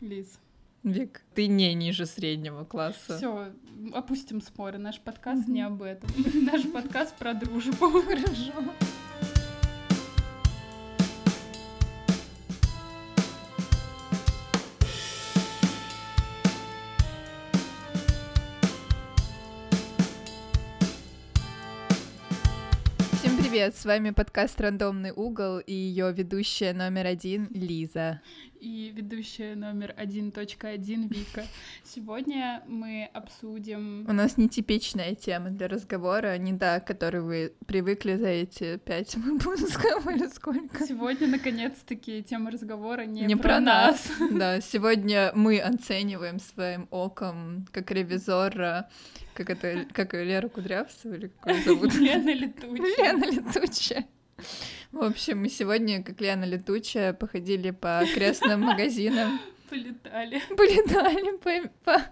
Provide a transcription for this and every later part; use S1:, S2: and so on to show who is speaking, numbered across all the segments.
S1: Лиз.
S2: Вик, ты не ниже среднего класса.
S1: Все, опустим споры. Наш подкаст не об этом. Наш подкаст про дружбу.
S2: Хорошо. Всем привет! С вами подкаст «Рандомный угол» и ее ведущая номер один Лиза.
S1: И ведущая номер 1.1 Вика. Сегодня мы обсудим...
S2: У нас нетипичная тема для разговора, не та, к которой вы привыкли за эти пять выпусков или сколько.
S1: Сегодня, наконец-таки, тема разговора не,
S2: Не
S1: про,
S2: про
S1: нас.
S2: Да, сегодня мы оцениваем своим оком, как ревизор, а, как это, как её, Лера Кудрявцева или как её зовут?
S1: Лена Летучая.
S2: Лена Летучая. В общем, мы сегодня, как Лена Летучая, походили по окрестным магазинам,
S1: Полетали,
S2: полетали по, по-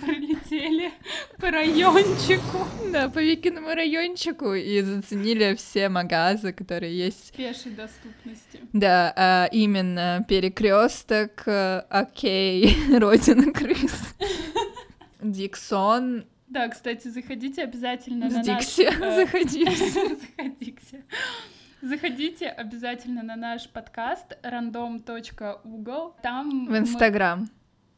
S1: пролетели по райончику.
S2: да, по Викиному райончику и заценили все магазы, которые есть
S1: Пешей доступности.
S2: Да, а именно перекресток, э, окей, родина крыс. Диксон
S1: Да, кстати, заходите обязательно на наш...
S2: Дикси,
S1: э,
S2: заходи.
S1: Заходите. Заходите обязательно на наш подкаст random.угол. Там
S2: В
S1: мы-
S2: Инстаграм,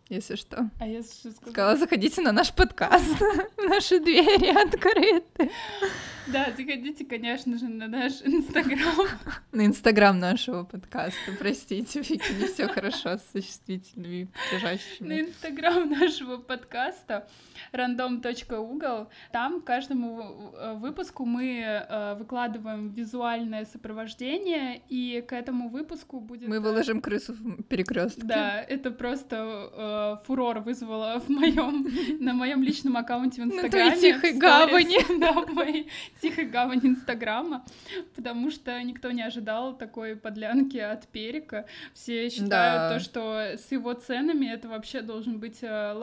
S2: если что.
S1: А я что сказала?
S2: Сказала, заходите на наш подкаст. Наши двери открыты.
S1: Да, заходите, конечно же, на наш Инстаграм.
S2: На Инстаграм нашего подкаста. Простите, Вики, не все хорошо с существительными и
S1: На. Инстаграм нашего подкаста random.угол. Там каждому э, выпуску мы э, выкладываем визуальное сопровождение, и к этому выпуску будет...
S2: Мы
S1: э,
S2: выложим крысу в перекрестке.
S1: Да, это просто фурор вызвало в моем на моем личном аккаунте в
S2: На
S1: Инстаграме.
S2: твоей тихой гавани.
S1: Да, в моей тихой гавани Инстаграма, потому что никто не ожидал такой подлянки от Перика. Все считают
S2: Да.
S1: то, что с его ценами это вообще должен быть э,
S2: на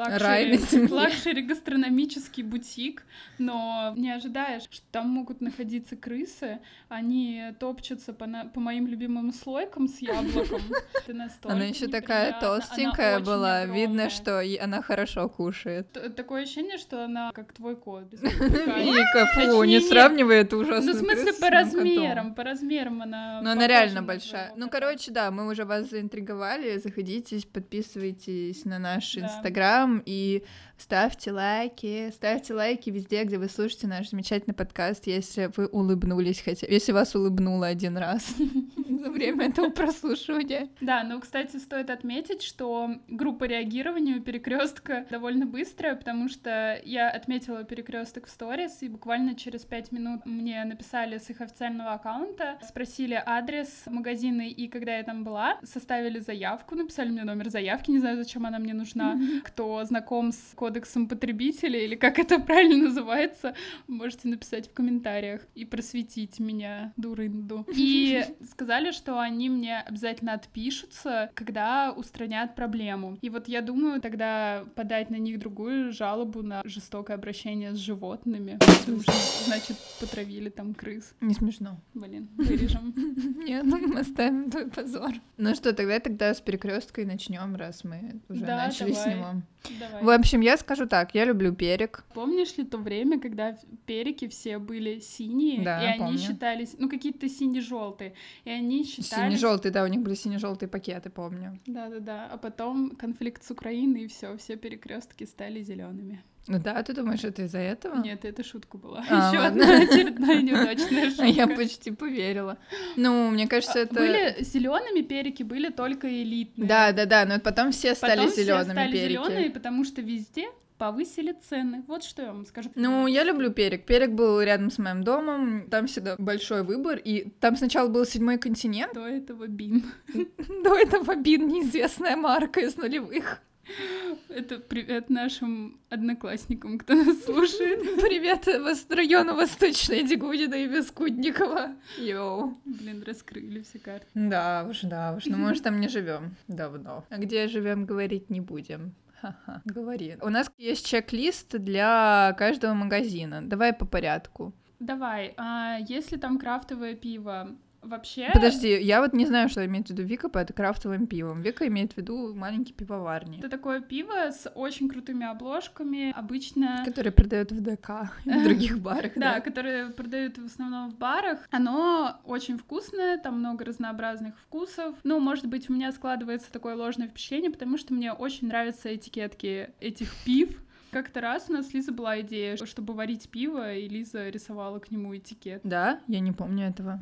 S1: luxury, гастрономический бутик, но не ожидаешь, что там могут находиться крысы, они топчутся по, на- по моим любимым слойкам с яблоком.
S2: Она еще такая толстенькая была, видно, что она хорошо кушает.
S1: Т- Такое ощущение, что она как твой кот.
S2: Вика, фу, не сравнивай эту
S1: Ну,
S2: ужасную
S1: в смысле, по размерам, по размерам она...
S2: Ну, она реально большая. Ну, короче, да, мы уже вас заинтриговали. Заходите, подписывайтесь на наш инстаграм и ставьте лайки. Ставьте лайки везде, где вы слушаете наш замечательный подкаст, если вы улыбнулись хотя Если вас улыбнуло один раз за время этого прослушивания.
S1: Да, ну, кстати, стоит отметить, что группа реагирования у перекрестка довольно быстрая, потому что я отметила перекресток в сторис, и буквально через пять минут мне написали с их официального аккаунта, спросили адрес магазина, и когда я там была, составили заявку, написали мне номер заявки, не знаю, зачем она мне нужна. Кто знаком с кодексом потребителя, или как это правильно называется, можете написать в комментариях и просветить меня, дурынду. И сказали, что они мне обязательно отпишутся, когда устранят проблему. И вот я думаю тогда подать на них другую жалобу на жестокое обращение с животными. Что, значит, потравили там крыс.
S2: Не смешно.
S1: Блин, вырежем.
S2: Нет, мы оставим твой позор. Ну что, тогда тогда с перекрестка и начнем, раз мы уже
S1: Да,
S2: начали с
S1: давай.
S2: него.
S1: Давай.
S2: В общем, я скажу так, я люблю перек.
S1: Помнишь ли то время, когда перики все были синие,
S2: Да,
S1: и они
S2: помню.
S1: считались, ну, какие-то сине-желтые, и они считались...
S2: Сине-желтый, да, у них были сине-желтые пакеты, помню.
S1: Да-да-да, а потом конфликт с Украиной, и все, все перекрестки стали зелеными.
S2: Ну да, ты думаешь, это из-за этого?
S1: Нет, это шутка была.
S2: А,
S1: Еще одна очередная неудачная шутка.
S2: А я почти поверила. Ну, мне кажется, это...
S1: Были зелеными перики, были только элитные.
S2: Да, да, да, но потом все стали
S1: Потом все
S2: зелеными
S1: стали
S2: перики.
S1: зеленые, потому что везде повысили цены. Вот что я вам скажу.
S2: Ну, я люблю перек. Перек был рядом с моим домом, там всегда большой выбор, и там сначала был седьмой континент,
S1: до этого бин.
S2: до этого бин неизвестная марка из нулевых.
S1: Это привет нашим одноклассникам, кто нас слушает.
S2: Привет району Восточная Дегудина и Бескудникова. Йоу.
S1: Блин, раскрыли все карты.
S2: Да уж, да уж, ну мы уж там не живем давно. А где живем, говорить не будем. Ха-ха, говори. У нас есть чек-лист для каждого магазина. Давай по порядку.
S1: Давай, а если там крафтовое пиво, Вообще...
S2: Подожди, я вот не знаю, что имеет в виду Вика под крафтовым пивом. Вика имеет в виду маленькие пивоварни.
S1: Это такое пиво с очень крутыми обложками, обычно...
S2: Которые продают в ДК и в других барах,
S1: Да, которые продают в основном в барах. Оно очень вкусное, там много разнообразных вкусов. Ну, может быть, у меня складывается такое ложное впечатление, потому что мне очень нравятся этикетки этих пив. Как-то раз у нас с Лизой была идея, чтобы варить пиво, и Лиза рисовала к нему этикет.
S2: Да? Я не помню этого.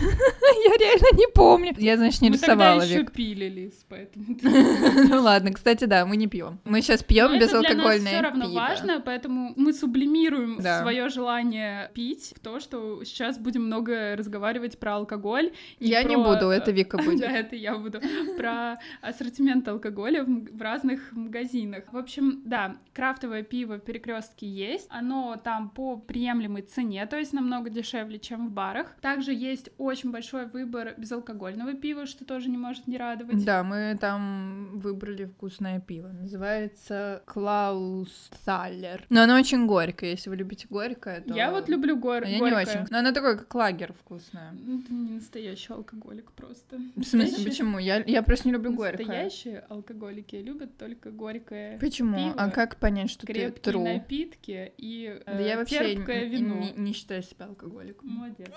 S2: Я реально не помню. Я, значит, не
S1: Мы
S2: рисовала.
S1: тогда еще
S2: Вик.
S1: пили, Лиз, поэтому...
S2: Ну ладно, кстати, да, мы не пьем. Мы сейчас пьем безалкогольное
S1: все равно
S2: пиво.
S1: важно, поэтому мы сублимируем свое желание пить в то, что сейчас будем много разговаривать про алкоголь.
S2: Я не буду, это Вика будет.
S1: Да, это я буду. Про ассортимент алкоголя в разных магазинах. В общем, да, крафтовое пиво в перекрестке есть. Оно там по приемлемой цене, то есть намного дешевле, чем в барах. Также есть очень большой выбор безалкогольного пива, что тоже не может не радовать.
S2: Да, мы там выбрали вкусное пиво. Называется Клаус Таллер. Но оно очень горькое. Если вы любите горькое, то...
S1: Я вот люблю гор-
S2: А я не
S1: горькое.
S2: очень. Но оно такое, как лагер вкусное.
S1: Ну, Ты не настоящий алкоголик просто.
S2: В смысле,
S1: Настоящие-
S2: почему? Я, я просто не люблю горькое.
S1: Настоящие алкоголики любят только горькое
S2: Почему?
S1: пиво,
S2: а как понять, что ты true?
S1: напитки и
S2: Да
S1: э,
S2: я вообще
S1: терпкое вино.
S2: не, не считаю себя алкоголиком.
S1: Молодец.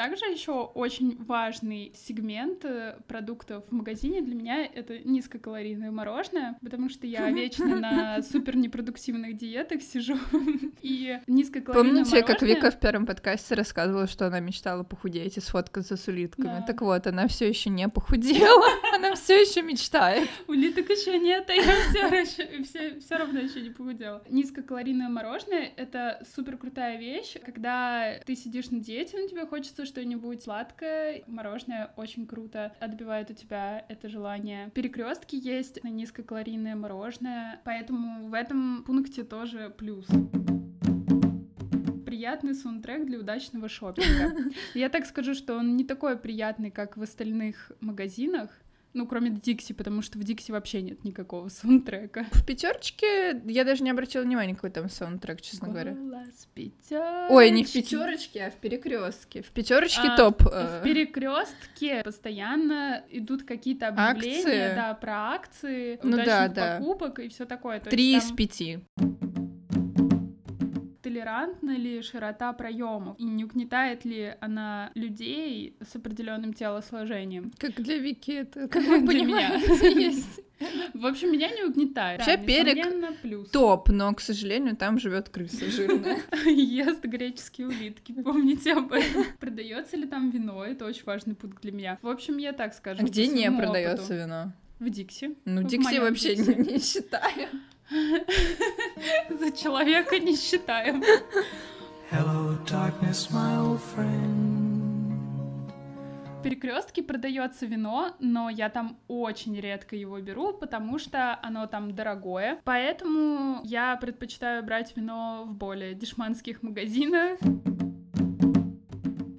S1: Также еще очень важный сегмент э, продуктов в магазине для меня это низкокалорийное мороженое, потому что я вечно на супер непродуктивных диетах сижу. И низкокалорийное
S2: Помните, как Вика в первом подкасте рассказывала, что она мечтала похудеть и сфоткаться с улитками? Так вот, она все еще не похудела, она все еще мечтает.
S1: Улиток еще нет, а я все, все, все равно еще не похудела. Низкокалорийное мороженое — это супер крутая вещь, когда ты сидишь на диете, но тебе хочется что-нибудь сладкое. Мороженое очень круто отбивает у тебя это желание. В перекрестке есть низкокалорийное мороженое, поэтому в этом пункте тоже плюс приятный саундтрек для удачного шопинга. Я так скажу, что он не такой приятный, как в остальных магазинах, ну, кроме Дикси, потому что в Дикси вообще нет никакого саундтрека.
S2: В пятерочке я даже не обратила внимания, какой там саундтрек, честно говоря.
S1: Голос пятерочки.
S2: Ой, не в пятерочке, а в перекрестке. В пятерочке
S1: А,
S2: топ.
S1: В
S2: э,
S1: перекрестке постоянно идут какие-то объявления,
S2: Акции.
S1: да, про акции,
S2: Ну да,
S1: удачных
S2: да.
S1: покупок и все такое. То есть
S2: Три из
S1: там
S2: пяти.
S1: Толерантна ли широта проемов и не угнетает ли она людей с определенным телосложением.
S2: Как для Вики это,
S1: Как
S2: вы
S1: для меня.
S2: понимаете, есть.
S1: В общем, меня не угнетает.
S2: Вообще
S1: Да,
S2: перек
S1: несомненно, плюс.
S2: Топ, но, к сожалению, там живет крыса жирная.
S1: Ест греческие улитки, помните об этом. Продается ли там вино? Это очень важный пункт для меня. В общем, я так скажу.
S2: А где не продается вино?
S1: В Дикси.
S2: Ну,
S1: В
S2: Дикси вообще
S1: Дикси.
S2: не, не считаю.
S1: За человека не считаем.
S3: Hello, darkness, my old friend.
S1: В перекрестке продается вино, но я там очень редко его беру, потому что оно там дорогое. Поэтому я предпочитаю брать вино в более дешманских магазинах.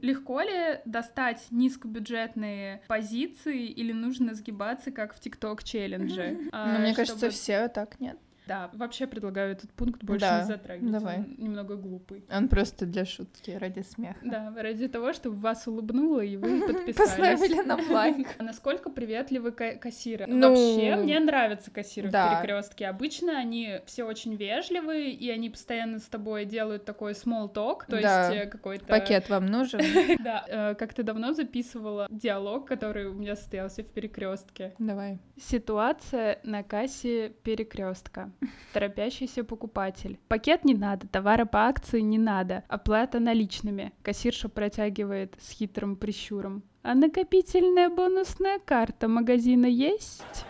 S1: Легко ли достать низкобюджетные позиции или нужно сгибаться, как в ТикТок челлендже?
S2: Ну, мне кажется, все так нет.
S1: Да, вообще предлагаю этот пункт больше
S2: Да,
S1: не затрагивать.
S2: давай.
S1: Он немного глупый.
S2: Он просто для шутки, ради смеха.
S1: Да, ради того, чтобы вас улыбнуло, и вы подписались.
S2: Поставили нам лайк.
S1: А Насколько приветливы ка- кассиры?
S2: Ну,
S1: Вообще, мне нравятся кассиры
S2: да.
S1: в перекрестке. Обычно они все очень вежливые, и они постоянно с тобой делают такой small talk, то
S2: Да.
S1: есть э, какой-то...
S2: Пакет вам нужен?
S1: Да, э, как ты давно записывала диалог, который у меня состоялся в перекрестке.
S2: Давай.
S1: Ситуация на кассе перекрестка. Торопящийся покупатель. Пакет не надо, товары по акции не надо. Оплата наличными. Кассирша протягивает с хитрым прищуром. А накопительная бонусная карта магазина есть?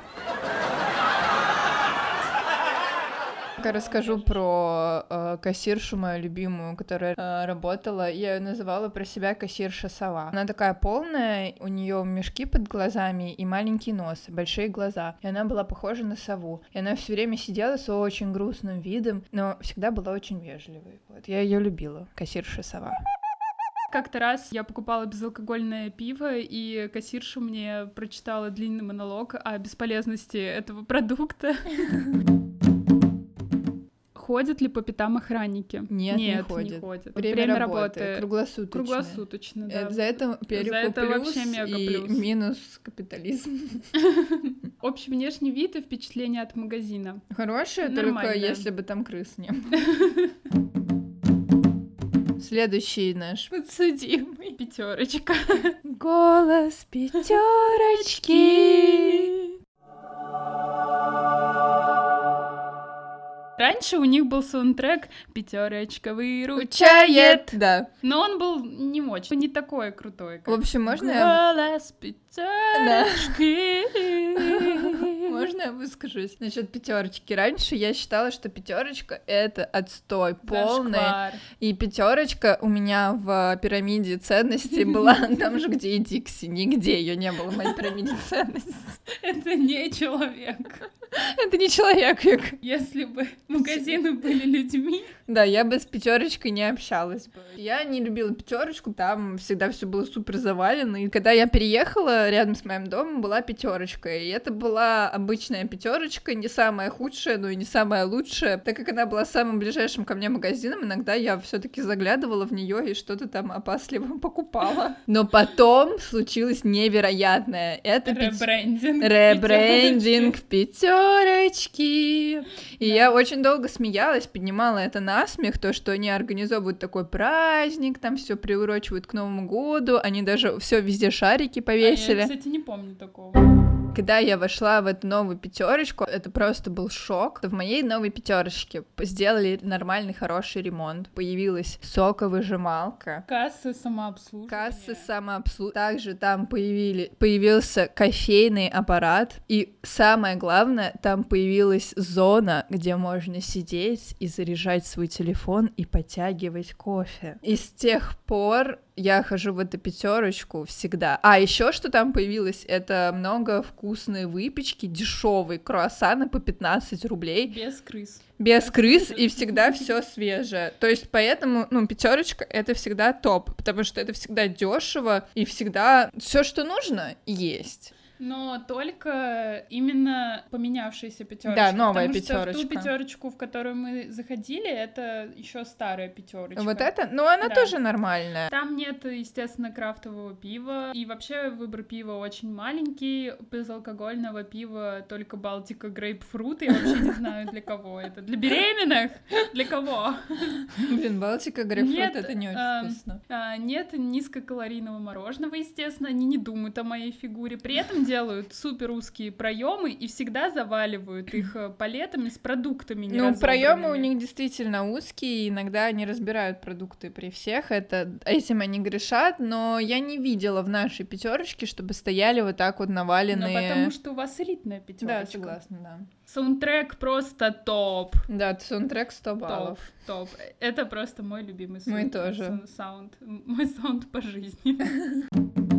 S2: Я расскажу про э, кассиршу мою любимую, которая э, работала. Я ее называла про себя кассирша сова. Она такая полная, у нее мешки под глазами и маленький нос, большие глаза. И она была похожа на сову. И она все время сидела с очень грустным видом, но всегда была очень вежливой. Вот я ее любила, кассирша сова.
S1: Как-то раз я покупала безалкогольное пиво, и кассирша мне прочитала длинный монолог о бесполезности этого продукта. ходят ли по пятам охранники?
S2: Нет, не
S1: Нет,
S2: ходят.
S1: ходят.
S2: Время, работы, круглосуточное.
S1: Круглосуточно, да.
S2: Это за это перекуп
S1: это
S2: плюс
S1: вообще мега
S2: и
S1: плюс.
S2: минус капитализм.
S1: Общий внешний вид и впечатление от магазина.
S2: Хорошее, только если бы там крыс не было. Следующий наш подсудимый.
S1: Пятерочка.
S2: Голос пятерочки.
S1: Раньше у них был саундтрек «Пятерочка
S2: Учает.
S1: выручает»,
S2: Да.
S1: но он был не очень, не такой крутой.
S2: В
S1: как
S2: общем, можно.
S1: Голос пятерочки.
S2: Можно я выскажусь насчет пятерочки? Раньше я считала, что пятерочка это отстой полный.
S1: Зашквар.
S2: И пятерочка у меня в пирамиде ценностей была там же, где и Дикси. Нигде ее не было в моей пирамиде ценностей.
S1: Это не человек.
S2: Это не человек, Вик.
S1: Если бы магазины были людьми,
S2: Да, я бы с пятерочкой не общалась бы. Я не любила пятерочку, там всегда все было супер завалено. И когда я переехала, рядом с моим домом была пятерочка. И это была обычная пятерочка, не самая худшая, но и не самая лучшая. Так как она была самым ближайшим ко мне магазином, иногда я все-таки заглядывала в нее и что-то там опасливо покупала. Но потом случилось невероятное. Это
S1: ребрендинг.
S2: Ребрендинг в пятерочки. И я очень долго смеялась, поднимала это на смех, то, что они организовывают такой праздник, там все приурочивают к Новому году, они даже все везде шарики
S1: А
S2: повесили.
S1: Я, кстати, не помню такого.
S2: Когда я вошла в эту новую пятерочку, это просто был шок. В моей новой пятерочке сделали нормальный хороший ремонт. Появилась соковыжималка.
S1: Кассы самообслуживания.
S2: Кассы самообслуживания. Также там появили, появился кофейный аппарат. И самое главное, там появилась зона, где можно сидеть и заряжать свой телефон и подтягивать кофе. И с тех пор я хожу в эту пятерочку всегда. А еще что там появилось, это много вкусной выпечки, дешевые круассаны по 15 рублей
S1: Без крыс.
S2: без крыс и всегда все свежее. То есть поэтому, ну, пятерочка это всегда топ, потому что это всегда дешево и всегда все, что нужно, есть.
S1: Но только именно поменявшаяся пятерочка.
S2: Да, новая
S1: потому что в ту
S2: пятерочка.
S1: пятерочку, в которую мы заходили, это еще старая пятерочка.
S2: Вот это, ну, она
S1: Да.
S2: тоже нормальная.
S1: Там нет, естественно, крафтового пива. И вообще выбор пива очень маленький. Безалкогольного пива только Балтика Грейпфрут. Я вообще не знаю, для кого это. Для беременных? Для кого?
S2: Блин, Балтика грейпфрут это не очень
S1: эм,
S2: вкусно.
S1: А, нет низкокалорийного мороженого, естественно, они не думают о моей фигуре. При этом делают супер узкие проемы и всегда заваливают их э, палетами с продуктами.
S2: Ну, проемы у них действительно узкие, иногда они разбирают продукты при всех. Это этим они грешат, но я не видела в нашей пятерочке, чтобы стояли вот так вот
S1: Ну,
S2: наваленные.
S1: потому что у вас элитная пятерочка.
S2: Да, согласна, да.
S1: Саундтрек просто топ.
S2: Да, саундтрек 100 баллов.
S1: Топ, топ. Это просто мой любимый
S2: Мой
S1: саунд-
S2: тоже.
S1: сау- саунд. Мой саунд по жизни.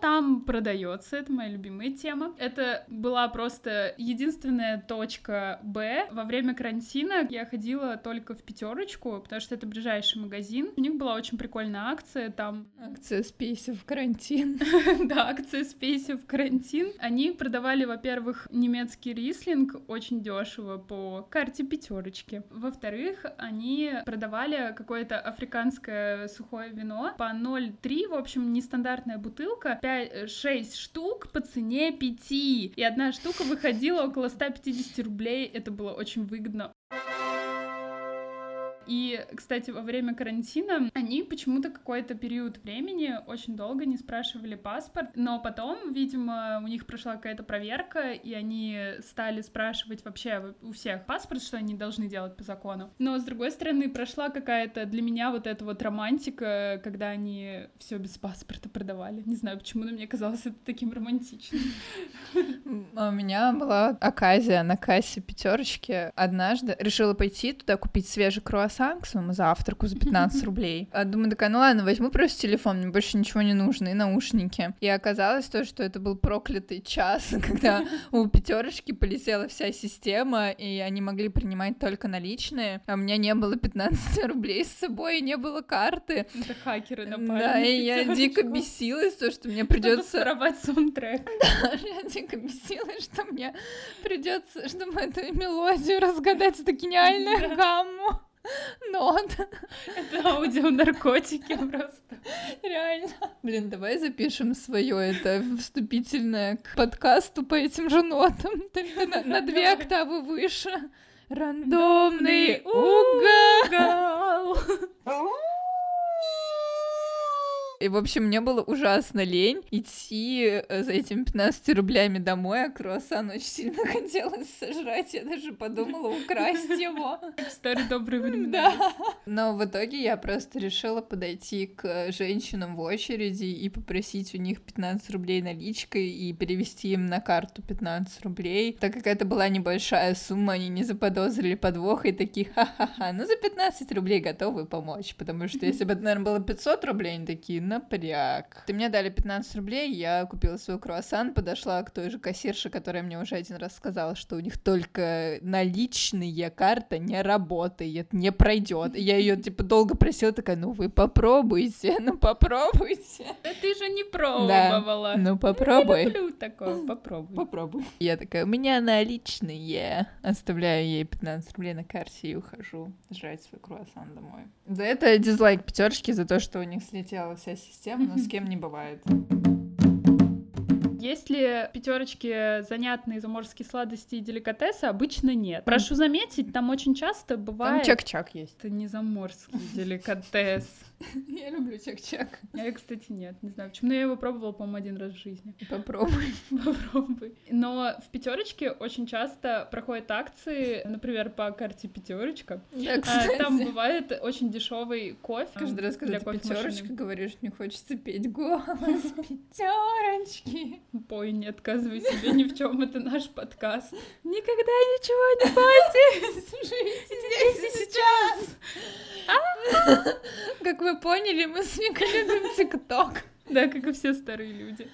S1: Там продается, это моя любимая тема. Это была просто единственная точка Б. Во время карантина я ходила только в пятерочку, потому что это ближайший магазин. У них была очень прикольная акция, там
S2: Акция спейси в карантин.
S1: да, акция Спейси в карантин. Они продавали, во-первых, немецкий рислинг очень дешево по карте пятерочки. Во-вторых, они продавали какое-то африканское сухое вино по 0,3, в общем, нестандартная бутылка, 5-6 штук по цене 5. И одна штука выходила около 150 рублей. Это было очень выгодно. И, кстати, во время карантина они почему-то какой-то период времени очень долго не спрашивали паспорт, но потом, видимо, у них прошла какая-то проверка, и они стали спрашивать вообще у всех паспорт, что они должны делать по закону. Но, с другой стороны, прошла какая-то для меня вот эта вот романтика, когда они все без паспорта продавали. Не знаю, почему, но мне казалось это таким романтичным.
S2: У меня была оказия на кассе пятерочки. Однажды решила пойти туда купить свежий круассан. Круассан к своему завтраку за 15 рублей. А думаю, такая, ну ладно, возьму просто телефон, мне больше ничего не нужно, и наушники. И оказалось то, что это был проклятый час, когда у пятерочки полетела вся система, и они могли принимать только наличные, а у меня не было 15 рублей с собой, не было карты.
S1: Это хакеры напали.
S2: Да, и я дико бесилась, то, что мне придется
S1: своровать саундтрек.
S2: я дико бесилась, что мне придется, чтобы эту мелодию разгадать, это гениальную гамму нот.
S1: Это аудионаркотики просто.
S2: Реально. Блин, давай запишем свое это вступительное к подкасту по этим же нотам, только на, на две октавы выше. Рандомный
S1: угол.
S2: И, в общем, мне было ужасно лень идти э, за этими 15 рублями домой, а круассан очень сильно хотелось сожрать. Я даже подумала украсть его.
S1: Старый добрый времена.
S2: Да. Но в итоге я просто решила подойти к женщинам в очереди и попросить у них 15 рублей наличкой и перевести им на карту 15 рублей. Так как это была небольшая сумма, они не заподозрили подвох и такие, ха-ха-ха, ну за 15 рублей готовы помочь. Потому что если бы это, наверное, было 500 рублей, они такие, напряг. Ты мне дали 15 рублей, я купила свой круассан, подошла к той же кассирше, которая мне уже один раз сказала, что у них только наличные карта не работает, не пройдет. И я ее типа долго просила, такая, ну вы попробуйте, ну попробуйте.
S1: Да ты же не пробовала.
S2: Ну
S1: Не
S2: попробуй.
S1: люблю такое, попробуй.
S2: Попробуй. Я такая, у меня наличные. Оставляю ей 15 рублей на карте и ухожу жрать свой круассан домой. За это дизлайк пятерочки за то, что у них слетела вся система, но с кем не бывает.
S1: Есть ли пятерочки занятные заморские сладости и деликатесы? Обычно нет. Прошу заметить, там очень часто
S2: Там
S1: бывает...
S2: чак-чак есть.
S1: Это не заморский деликатес.
S2: Я люблю чак-чак.
S1: Я, кстати, нет, не знаю почему. Но я его пробовала, по-моему, один раз в жизни.
S2: Попробуй.
S1: Попробуй. Но в пятерочке очень часто проходят акции, например, по карте пятерочка.
S2: Да,
S1: А,
S2: кстати.
S1: Там бывает очень дешевый кофе.
S2: Каждый раз, когда
S1: для
S2: ты пятерочка говоришь, мне хочется петь голос пятерочки.
S1: Пой, не отказывай себе ни в чем, это наш подкаст. Никогда ничего не бойтесь, здесь и сейчас.
S2: Как вы поняли, мы с Викой любим ТикТок.
S1: Да, как и все старые люди.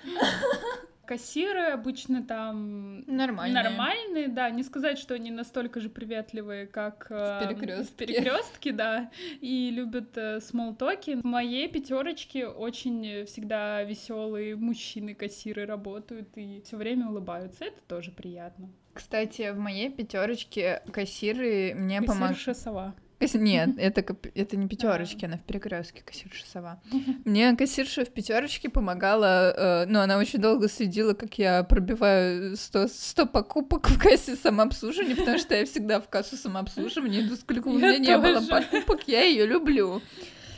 S1: Кассиры обычно там
S2: Нормально.
S1: нормальные, да, не сказать, что они настолько же приветливые, как э, в перекрестке, да, и любят э, смолтоки. В моей пятерочке очень всегда веселые мужчины-кассиры работают и все время улыбаются. Это тоже приятно.
S2: Кстати, в моей пятерочке кассиры мне помогают.
S1: Кассирша сова.
S2: Нет, это, это не пятерочки, она в перекрестке кассирша сова. Мне кассирша в пятерочке помогала, э, ну, она очень долго следила, как я пробиваю 100, 100 покупок в кассе самообслуживания, потому что я всегда в кассу самообслуживания иду, сколько у
S1: Я
S2: меня не было покупок, я ее люблю.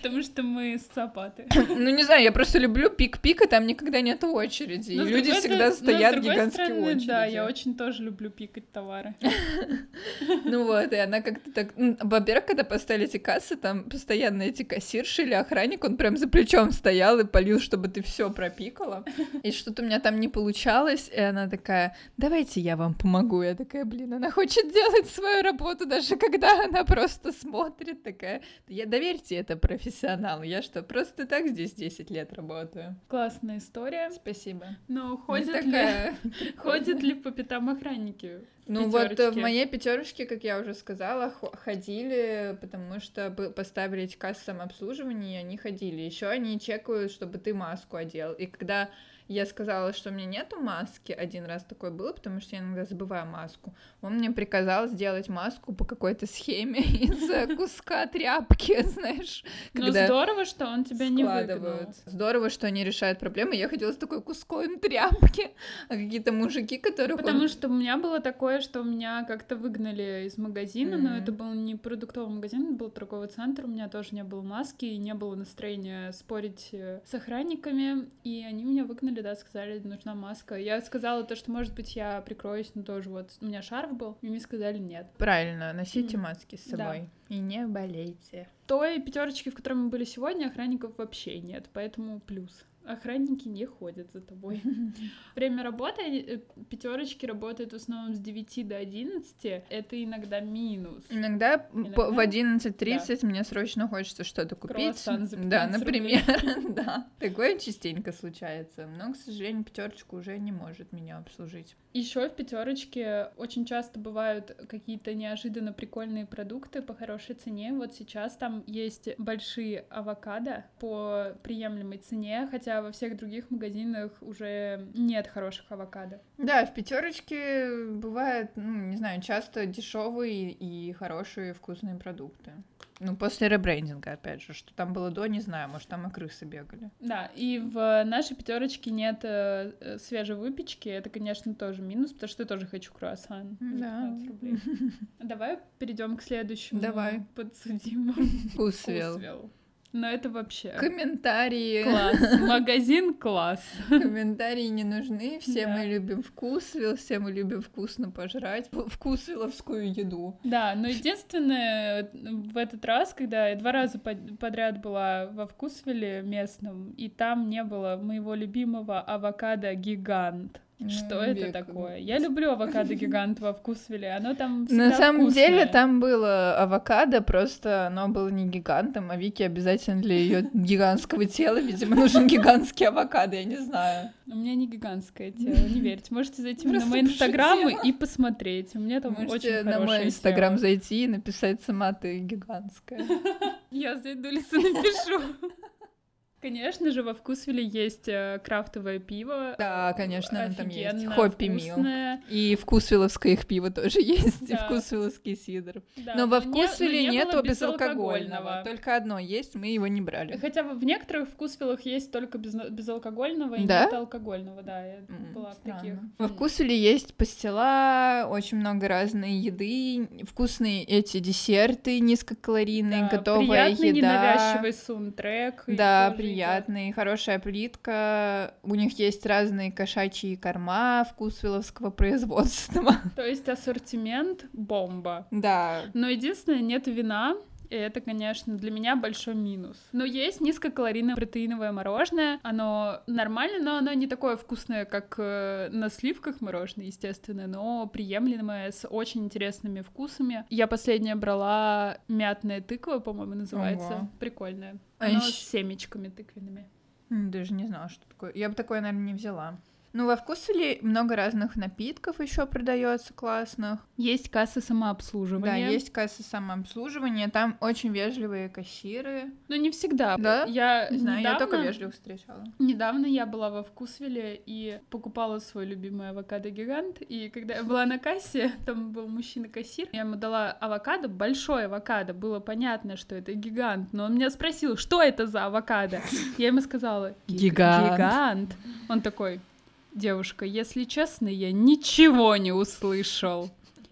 S1: Потому что мы социопаты.
S2: Ну, не знаю, я просто люблю пик-пик, и там никогда нет очереди.
S1: Но
S2: и люди всегда
S1: но
S2: стоят гигантские
S1: стороны,
S2: очереди.
S1: Да, я очень тоже люблю пикать товары.
S2: Ну вот, и она как-то так... Во-первых, когда поставили эти кассы, там постоянно эти кассирши или охранник, он прям за плечом стоял и полил, чтобы ты все пропикала. И что-то у меня там не получалось, и она такая, давайте я вам помогу. Я такая, блин, она хочет делать свою работу, даже когда она просто смотрит, такая, я доверьте это профессионалу, я что, просто так здесь 10 лет работаю.
S1: Классная история.
S2: Спасибо.
S1: Но ходят ли,
S2: такая.
S1: ходят ли по пятам охранники?
S2: Ну вот э, в моей пятерочке, как я уже сказала, хо- ходили, потому что поставили эти кассы самообслуживания, и они ходили. Еще они чекают, чтобы ты маску одел. И когда я сказала, что у меня нету маски, один раз такое было, потому что я иногда забываю маску, он мне приказал сделать маску по какой-то схеме из куска тряпки, знаешь.
S1: Но
S2: когда
S1: здорово, что он тебя не выгнал.
S2: Здорово, что они решают проблемы. Я ходила с такой куском тряпки, а какие-то мужики, которых он-
S1: Потому что у меня было такое, что меня как-то выгнали из магазина, но это был не продуктовый магазин, это был торговый центр, у меня тоже не было маски, и не было настроения спорить э, с охранниками, и они меня выгнали, да, сказали, нужна маска. Я сказала то, что, может быть, я прикроюсь, но тоже вот у меня шарф был, и мне сказали нет.
S2: Правильно, носите
S1: Мгм.
S2: маски с
S1: Да.
S2: собой. И не болейте.
S1: Той пятерочки, в которой мы были сегодня, охранников вообще нет, поэтому плюс. Охранники не ходят за тобой. Время работы, э, пятерочки работают в основном с 9 до 11, это иногда минус.
S2: Иногда,
S1: Иногда?
S2: в 11.30 мне срочно хочется что-то купить. Да,
S1: 15
S2: например, да. Такое частенько случается. Но, к сожалению, пятерочка уже не может меня обслужить.
S1: Еще в пятерочке очень часто бывают какие-то неожиданно прикольные продукты по хорошей цене. Вот сейчас там есть большие авокадо по приемлемой цене, хотя во всех других магазинах уже нет хороших авокадо.
S2: Да, в пятерочке бывает, ну, не знаю, часто дешевые и хорошие вкусные продукты. Ну, после ребрендинга, опять же, что там было до, не знаю, может, там и крысы бегали.
S1: Да, и в нашей пятерочке нет э, э, свежей выпечки. Это, конечно, тоже минус, потому что я тоже хочу круассан.
S2: Да.
S1: 15 рублей. Давай перейдем к следующему
S2: Давай.
S1: подсудимому.
S2: Вкусвилл.
S1: Вкусвилл. Но это вообще
S2: Комментарии.
S1: класс. Магазин класс.
S2: Комментарии не нужны. Все
S1: Да.
S2: мы любим вкусвилл, все мы любим вкусно пожрать. В- Вкусвилловскую еду.
S1: Да, но единственное, в этот раз, когда я два раза под- подряд была во Вкусвилле местном, и там не было моего любимого авокадо гигант. Что
S2: Ну,
S1: это
S2: век.
S1: такое? Я люблю авокадо гигант во Вкусвилле, оно там
S2: На самом
S1: вкусное.
S2: деле там было авокадо, просто оно было не гигантом, а Вики обязательно для ее гигантского тела, видимо, нужен гигантский авокадо, я не знаю.
S1: У меня не гигантское тело, не верьте. Можете зайти на мой инстаграм и посмотреть. У меня там
S2: Можете
S1: очень
S2: на мой инстаграм зайти и написать сама ты гигантская.
S1: Я зайду лесу напишу. Конечно же, во Вкусвилле есть э, крафтовое пиво.
S2: Да, конечно, оно там есть. Хоппи
S1: вкусное.
S2: И вкусвилловское их пиво тоже есть, и
S1: Да.
S2: вкусвилловский сидр.
S1: Да,
S2: Но во вкусвилле
S1: не
S2: нету безалкогольного. Только одно есть, мы его не брали.
S1: Хотя в некоторых вкусвиллах есть только без, безалкогольного и
S2: Да?
S1: нет алкогольного, да, я
S2: М,
S1: была
S2: странно.
S1: таких.
S2: Во вкусвилле есть пастила, очень много разной еды, вкусные эти десерты низкокалорийные,
S1: Да,
S2: готовая
S1: приятный,
S2: еда.
S1: ненавязчивый саундтрек. и
S2: Да,
S1: тоже
S2: приятный, хорошая плитка. У них есть разные кошачьи корма вкусвилловского производства.
S1: То есть ассортимент бомба.
S2: Да,
S1: Но единственное, нет вина, и это, конечно, для меня большой минус. Но есть низкокалорийное протеиновое мороженое. Оно нормально, но оно не такое вкусное, как э, на сливках мороженое, естественно, но приемлемое, с очень интересными вкусами. Я последняя брала мятная тыква, по-моему, называется.
S2: Ого.
S1: Прикольная.
S2: А
S1: Оно
S2: ещё-
S1: с семечками тыквенными.
S2: Даже не знала, что такое. Я бы такое, наверное, не взяла. Ну, во вкусвилле много разных напитков еще продается классных.
S1: Есть касса
S2: Да,
S1: самообслуживания.
S2: есть касса самообслуживания, там очень вежливые кассиры.
S1: Но не всегда.
S2: Да?
S1: Я
S2: Не знаю, я только
S1: недавно-
S2: вежливых встречала.
S1: Недавно я была во Вкусвилле и покупала свой любимый авокадо-гигант. И когда я была на кассе, там был мужчина-кассир, я ему дала авокадо, большой авокадо. Было понятно, что это гигант, но он меня спросил, что это за авокадо? Я ему сказала, «Гиг-
S2: Гигант».
S1: Гигант. Он такой, девушка, если честно, я ничего не услышал.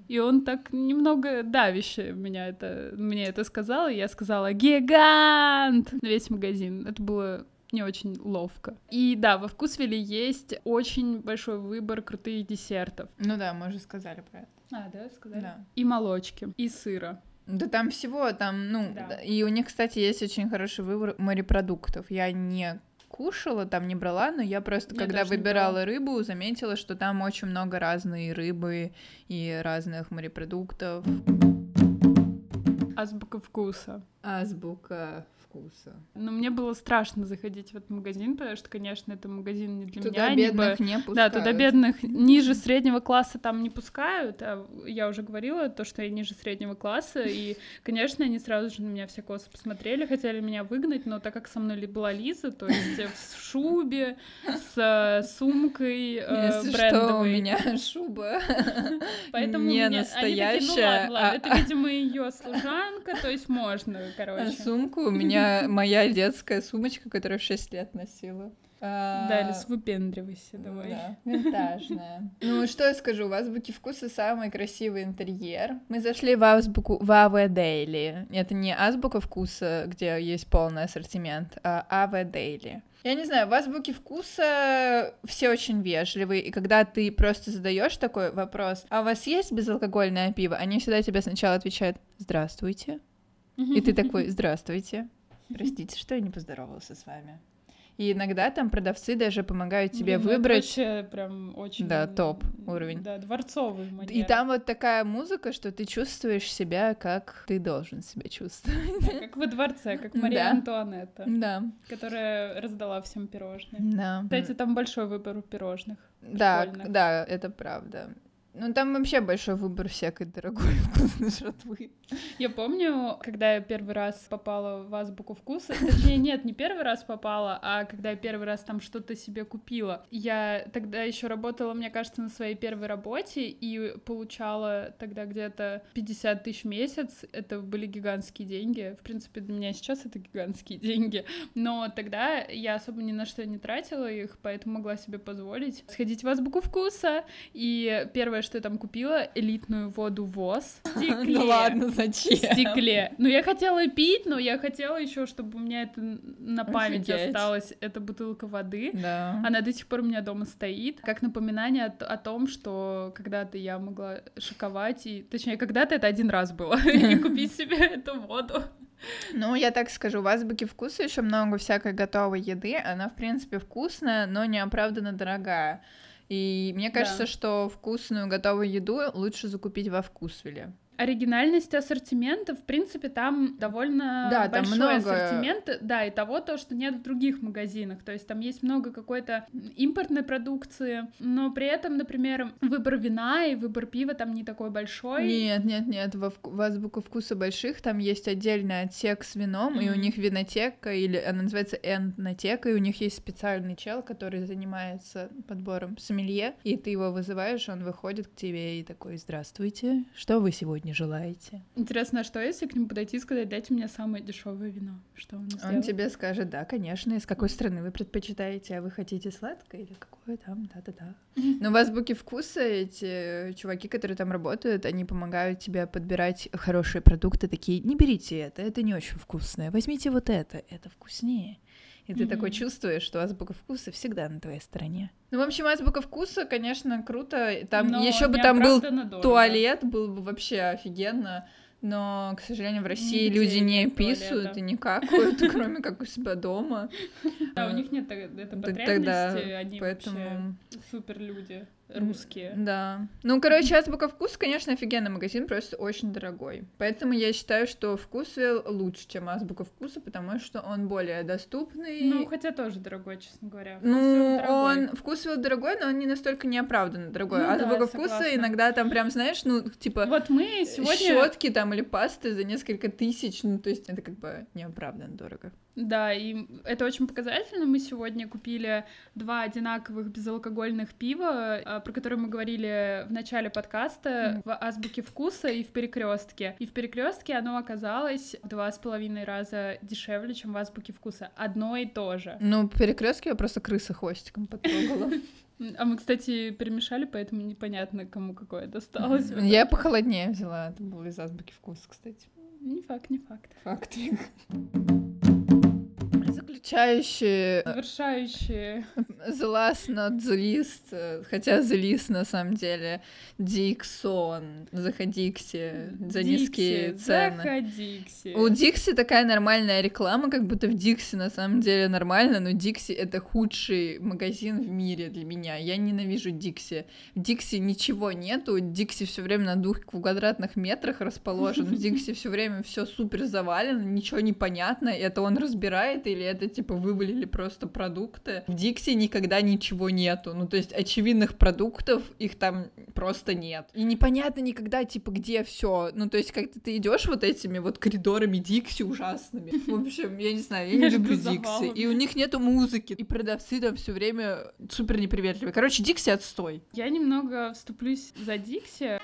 S1: И он так немного давище меня это, мне это сказал, и я сказала «Гигант!» на весь магазин. Это было не очень ловко. И да, во Вкусвилле есть очень большой выбор крутых десертов.
S2: Ну да, мы уже сказали про это.
S1: А, да, сказали?
S2: Да.
S1: И молочки, и сыра.
S2: Да там всего, там, ну,
S1: Да.
S2: и у них, кстати, есть очень хороший выбор морепродуктов. Я не кушала, там не брала, но я просто,
S1: Я
S2: когда выбирала рыбу, заметила, что там очень много разной рыбы и разных морепродуктов.
S1: Азбука вкуса.
S2: Азбука вкуса.
S1: Но мне было страшно заходить в этот магазин, потому что, конечно, это магазин не для
S2: Туда
S1: меня.
S2: бедных
S1: либо-
S2: не пускают.
S1: Да, туда бедных ниже среднего класса там не пускают, а я уже говорила то, что я ниже среднего класса, и, конечно, они сразу же на меня все косо посмотрели, хотели меня выгнать, но так как со мной была Лиза, то есть в шубе, с э, сумкой э,
S2: Если что, у
S1: брендовой,
S2: меня шуба.
S1: поэтому
S2: не
S1: они такие, ну
S2: настоящая,
S1: ладно, ладно,
S2: а-
S1: это, видимо, ее служанка, то есть можно, короче.
S2: сумку у меня моя детская сумочка, которую в 6 лет носила. А,
S1: Да, Лиз, выпендривайся давай.
S2: Да, винтажная. Ну, что я скажу, в Азбуке вкуса самый красивый интерьер. Мы зашли в Азбуку в АВ Дейли. Это не Азбука вкуса, где есть полный ассортимент, а АВ Дейли. Я не знаю, в Азбуке вкуса все очень вежливые, и когда ты просто задаешь такой вопрос, а у вас есть безалкогольное пиво, они всегда тебе сначала отвечают «Здравствуйте», и ты такой «Здравствуйте». Простите, что я не поздоровался с вами. И иногда там продавцы даже помогают тебе
S1: Блин, ну
S2: выбрать.
S1: вообще прям очень...
S2: Да, топ уровень.
S1: Да, дворцовый манер.
S2: И там вот такая музыка, что ты чувствуешь себя, как ты должен себя чувствовать.
S1: Да, как во дворце, как Мария
S2: Да.
S1: Антуанетта,
S2: Да,
S1: которая раздала всем пирожные.
S2: да.
S1: Кстати, там большой выбор пирожных.
S2: Да, да, это правда. Ну, там вообще большой выбор всякой дорогой вкусной жратвы.
S1: Я помню, когда я первый раз попала в азбуку вкуса, точнее, нет, не первый раз попала, а когда я первый раз там что-то себе купила. Я тогда еще работала, мне кажется, на своей первой работе и получала тогда где-то 50 тысяч в месяц. Это были гигантские деньги. В принципе, для меня сейчас это гигантские деньги. Но тогда я особо ни на что не тратила их, поэтому могла себе позволить сходить в азбуку вкуса. И первое, что я там купила, элитную воду ВОЗ. в стекле.
S2: Ну ладно,
S1: В
S2: зачем?
S1: стекле. Ну, я хотела пить, но я хотела еще, чтобы у меня это на память
S2: Офигеть.
S1: осталось. Это бутылка воды.
S2: Да.
S1: Она до сих пор у меня дома стоит, как напоминание о, о том, что когда-то я могла шиковать, и, точнее, когда-то это один раз было, и купить себе эту воду.
S2: Ну, я так скажу, в азбуке вкуса еще много всякой готовой еды. Она, в принципе, вкусная, но неоправданно дорогая. И мне кажется,
S1: Да.
S2: что вкусную готовую еду лучше закупить во вкусвиле.
S1: Оригинальность ассортимента, в принципе, там довольно
S2: Да, там
S1: большой
S2: много-
S1: ассортимент, да, и того, то, что нет в других магазинах, то есть там есть много какой-то импортной продукции, но при этом, например, выбор вина и выбор пива там не такой большой.
S2: Нет, нет, нет, во в азбуку вкуса больших там есть отдельный отсек с вином, и у них винотека, или она называется энтнотека, и у них есть специальный чел, который занимается подбором сомелье, и ты его вызываешь, он выходит к тебе и такой, здравствуйте, что вы сегодня желаете?
S1: Интересно, а что если к нему подойти и сказать, дайте мне самое дешевое вино? Что он
S2: Он
S1: сделает?
S2: тебе скажет, да, конечно, из какой страны вы предпочитаете, а вы хотите сладкое или какое там, да-да-да. Но в азбуке вкуса эти чуваки, которые там работают, они помогают тебе подбирать хорошие продукты, такие, не берите это, это не очень вкусное, возьмите вот это, это вкуснее. И ты такой чувствуешь, что азбука вкуса всегда на твоей стороне. Ну, в общем, азбука вкуса, конечно, круто. Там
S1: Но
S2: еще бы там был
S1: дорого.
S2: туалет, был бы вообще офигенно. Но, к сожалению, в России
S1: Нигде
S2: люди не писают
S1: туалета.
S2: и не какают, кроме как у себя дома.
S1: Да, у них нет этой потребности,
S2: тогда
S1: они вообще
S2: Поэтому,
S1: супер люди, русские.
S2: да. Ну, короче, азбука вкус, конечно, офигенный магазин, просто очень дорогой. Поэтому я считаю, что вкусвилл лучше, чем азбука вкуса, потому что он более доступный.
S1: Ну, хотя тоже дорогой, честно говоря.
S2: Ну,
S1: Вкусвилл дорогой.
S2: он вкусвилл дорогой, но он не настолько неоправданно дорогой.
S1: Ну да,
S2: азбука вкуса
S1: согласна.
S2: иногда там прям, знаешь, ну, типа,
S1: Вот мы сегодня...
S2: щетки там или пасты за несколько тысяч, ну, то есть это как бы неоправданно дорого.
S1: Да, и это очень показательно. Мы сегодня купили два одинаковых безалкогольных пива, а, про которые мы говорили в начале подкаста, в азбуке вкуса и в перекрестке. И в перекрестке оно оказалось в два с половиной раза дешевле, чем в азбуке вкуса. Одно и то же.
S2: Ну, перекрестки я просто крыса хвостиком потрогала.
S1: А мы, кстати, перемешали, поэтому непонятно, кому какое досталось.
S2: Я похолоднее взяла, это было из азбуки вкуса, кстати.
S1: Не факт, не факт.
S2: Факт. Заключающие
S1: Завершающие.
S2: The last not the least, э, хотя the least на самом деле Диксон, заходикси за низкие
S1: Дикси,
S2: цены.
S1: Заходикси.
S2: У Дикси такая нормальная реклама, как будто в Дикси на самом деле нормально, но Дикси это худший магазин в мире для меня. Я ненавижу Дикси. В Дикси ничего нету, Дикси все время на двух квадратных метрах расположен, в Дикси все время все супер завалено, ничего не понятно, это он разбирает или это типа вывалили просто продукты. В Дикси никогда ничего нету, ну то есть очевидных продуктов их там просто нет. И непонятно никогда типа где все, ну то есть как-то ты идешь вот этими вот коридорами Дикси ужасными. В общем, я не знаю, я не люблю Дикси. И у них нету музыки, и продавцы там все время супер неприветливые. Короче, Дикси отстой.
S1: Я немного вступлюсь за Дикси.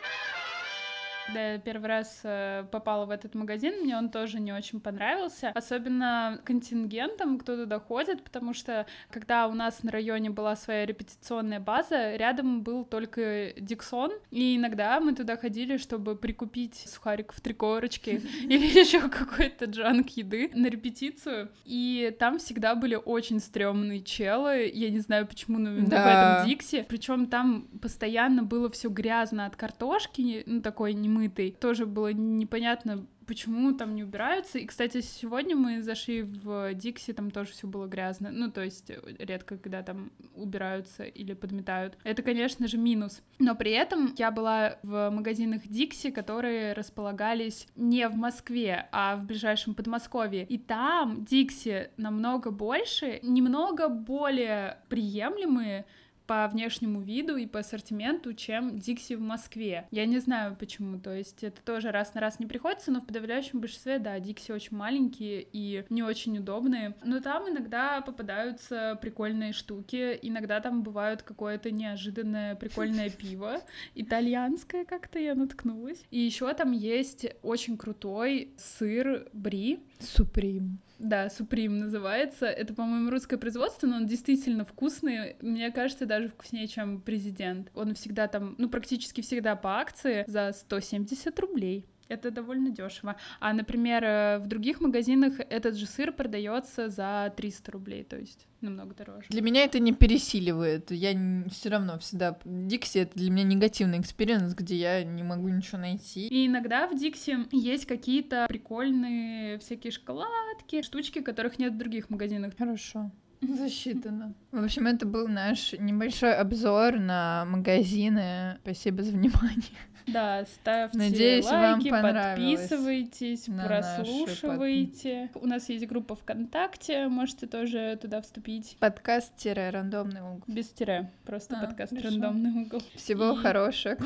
S1: Когда я первый раз э, попала в этот магазин, мне он тоже не очень понравился. Особенно контингентом, кто туда ходит, потому что когда у нас на районе была своя репетиционная база, рядом был только Диксон, и иногда мы туда ходили, чтобы прикупить сухариков три корочки или еще какой-то джанк еды на репетицию. И там всегда были очень стрёмные челы. Я не знаю, почему, но именно в
S2: Да.
S1: этом Дикси. Причем там постоянно было все грязно от картошки, ну такой немытой. Тоже было непонятно, почему там не убираются. И, кстати, сегодня мы зашли в Дикси, там тоже все было грязно. Ну, то есть э, редко, когда там убираются или подметают. Это, конечно же, минус. Но при этом я была в магазинах Дикси, которые располагались не в Москве, а в ближайшем Подмосковье. И там Дикси намного больше, немного более приемлемые, по внешнему виду и по ассортименту, чем Дикси в Москве. Я не знаю почему, то есть это тоже раз на раз не приходится, но в подавляющем большинстве, да, Дикси очень маленькие и не очень удобные. Но там иногда попадаются прикольные штуки, иногда там бывают какое-то неожиданное прикольное пиво, итальянское как-то я наткнулась. И еще там есть очень крутой сыр бри.
S2: Суприм.
S1: Да, Суприм называется. Это, по-моему, русское производство, но он действительно вкусный. Мне кажется, даже вкуснее, чем президент. Он всегда там, ну, практически всегда по акции за 170 рублей. Это довольно дешево. А, например, э, в других магазинах этот же сыр продается за 300 рублей, то есть намного дороже.
S2: Для меня это не пересиливает. Я все равно всегда... Дикси — это для меня негативный experience, где я не могу ничего найти.
S1: И иногда в Дикси есть какие-то прикольные всякие шоколадки, штучки, которых нет в других магазинах.
S2: Хорошо. Засчитано. В общем, это был наш небольшой обзор на магазины. Спасибо за внимание.
S1: Да, ставьте
S2: Надеюсь,
S1: лайки, подписывайтесь,
S2: на
S1: прослушивайте. У нас есть группа ВКонтакте, можете тоже туда вступить.
S2: Подкаст-рандомный угол.
S1: Без тире, просто
S2: А,
S1: подкаст
S2: хорошо.
S1: «Рандомный угол».
S2: Всего
S1: И-
S2: хорошего.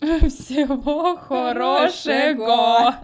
S1: Всего хорошего!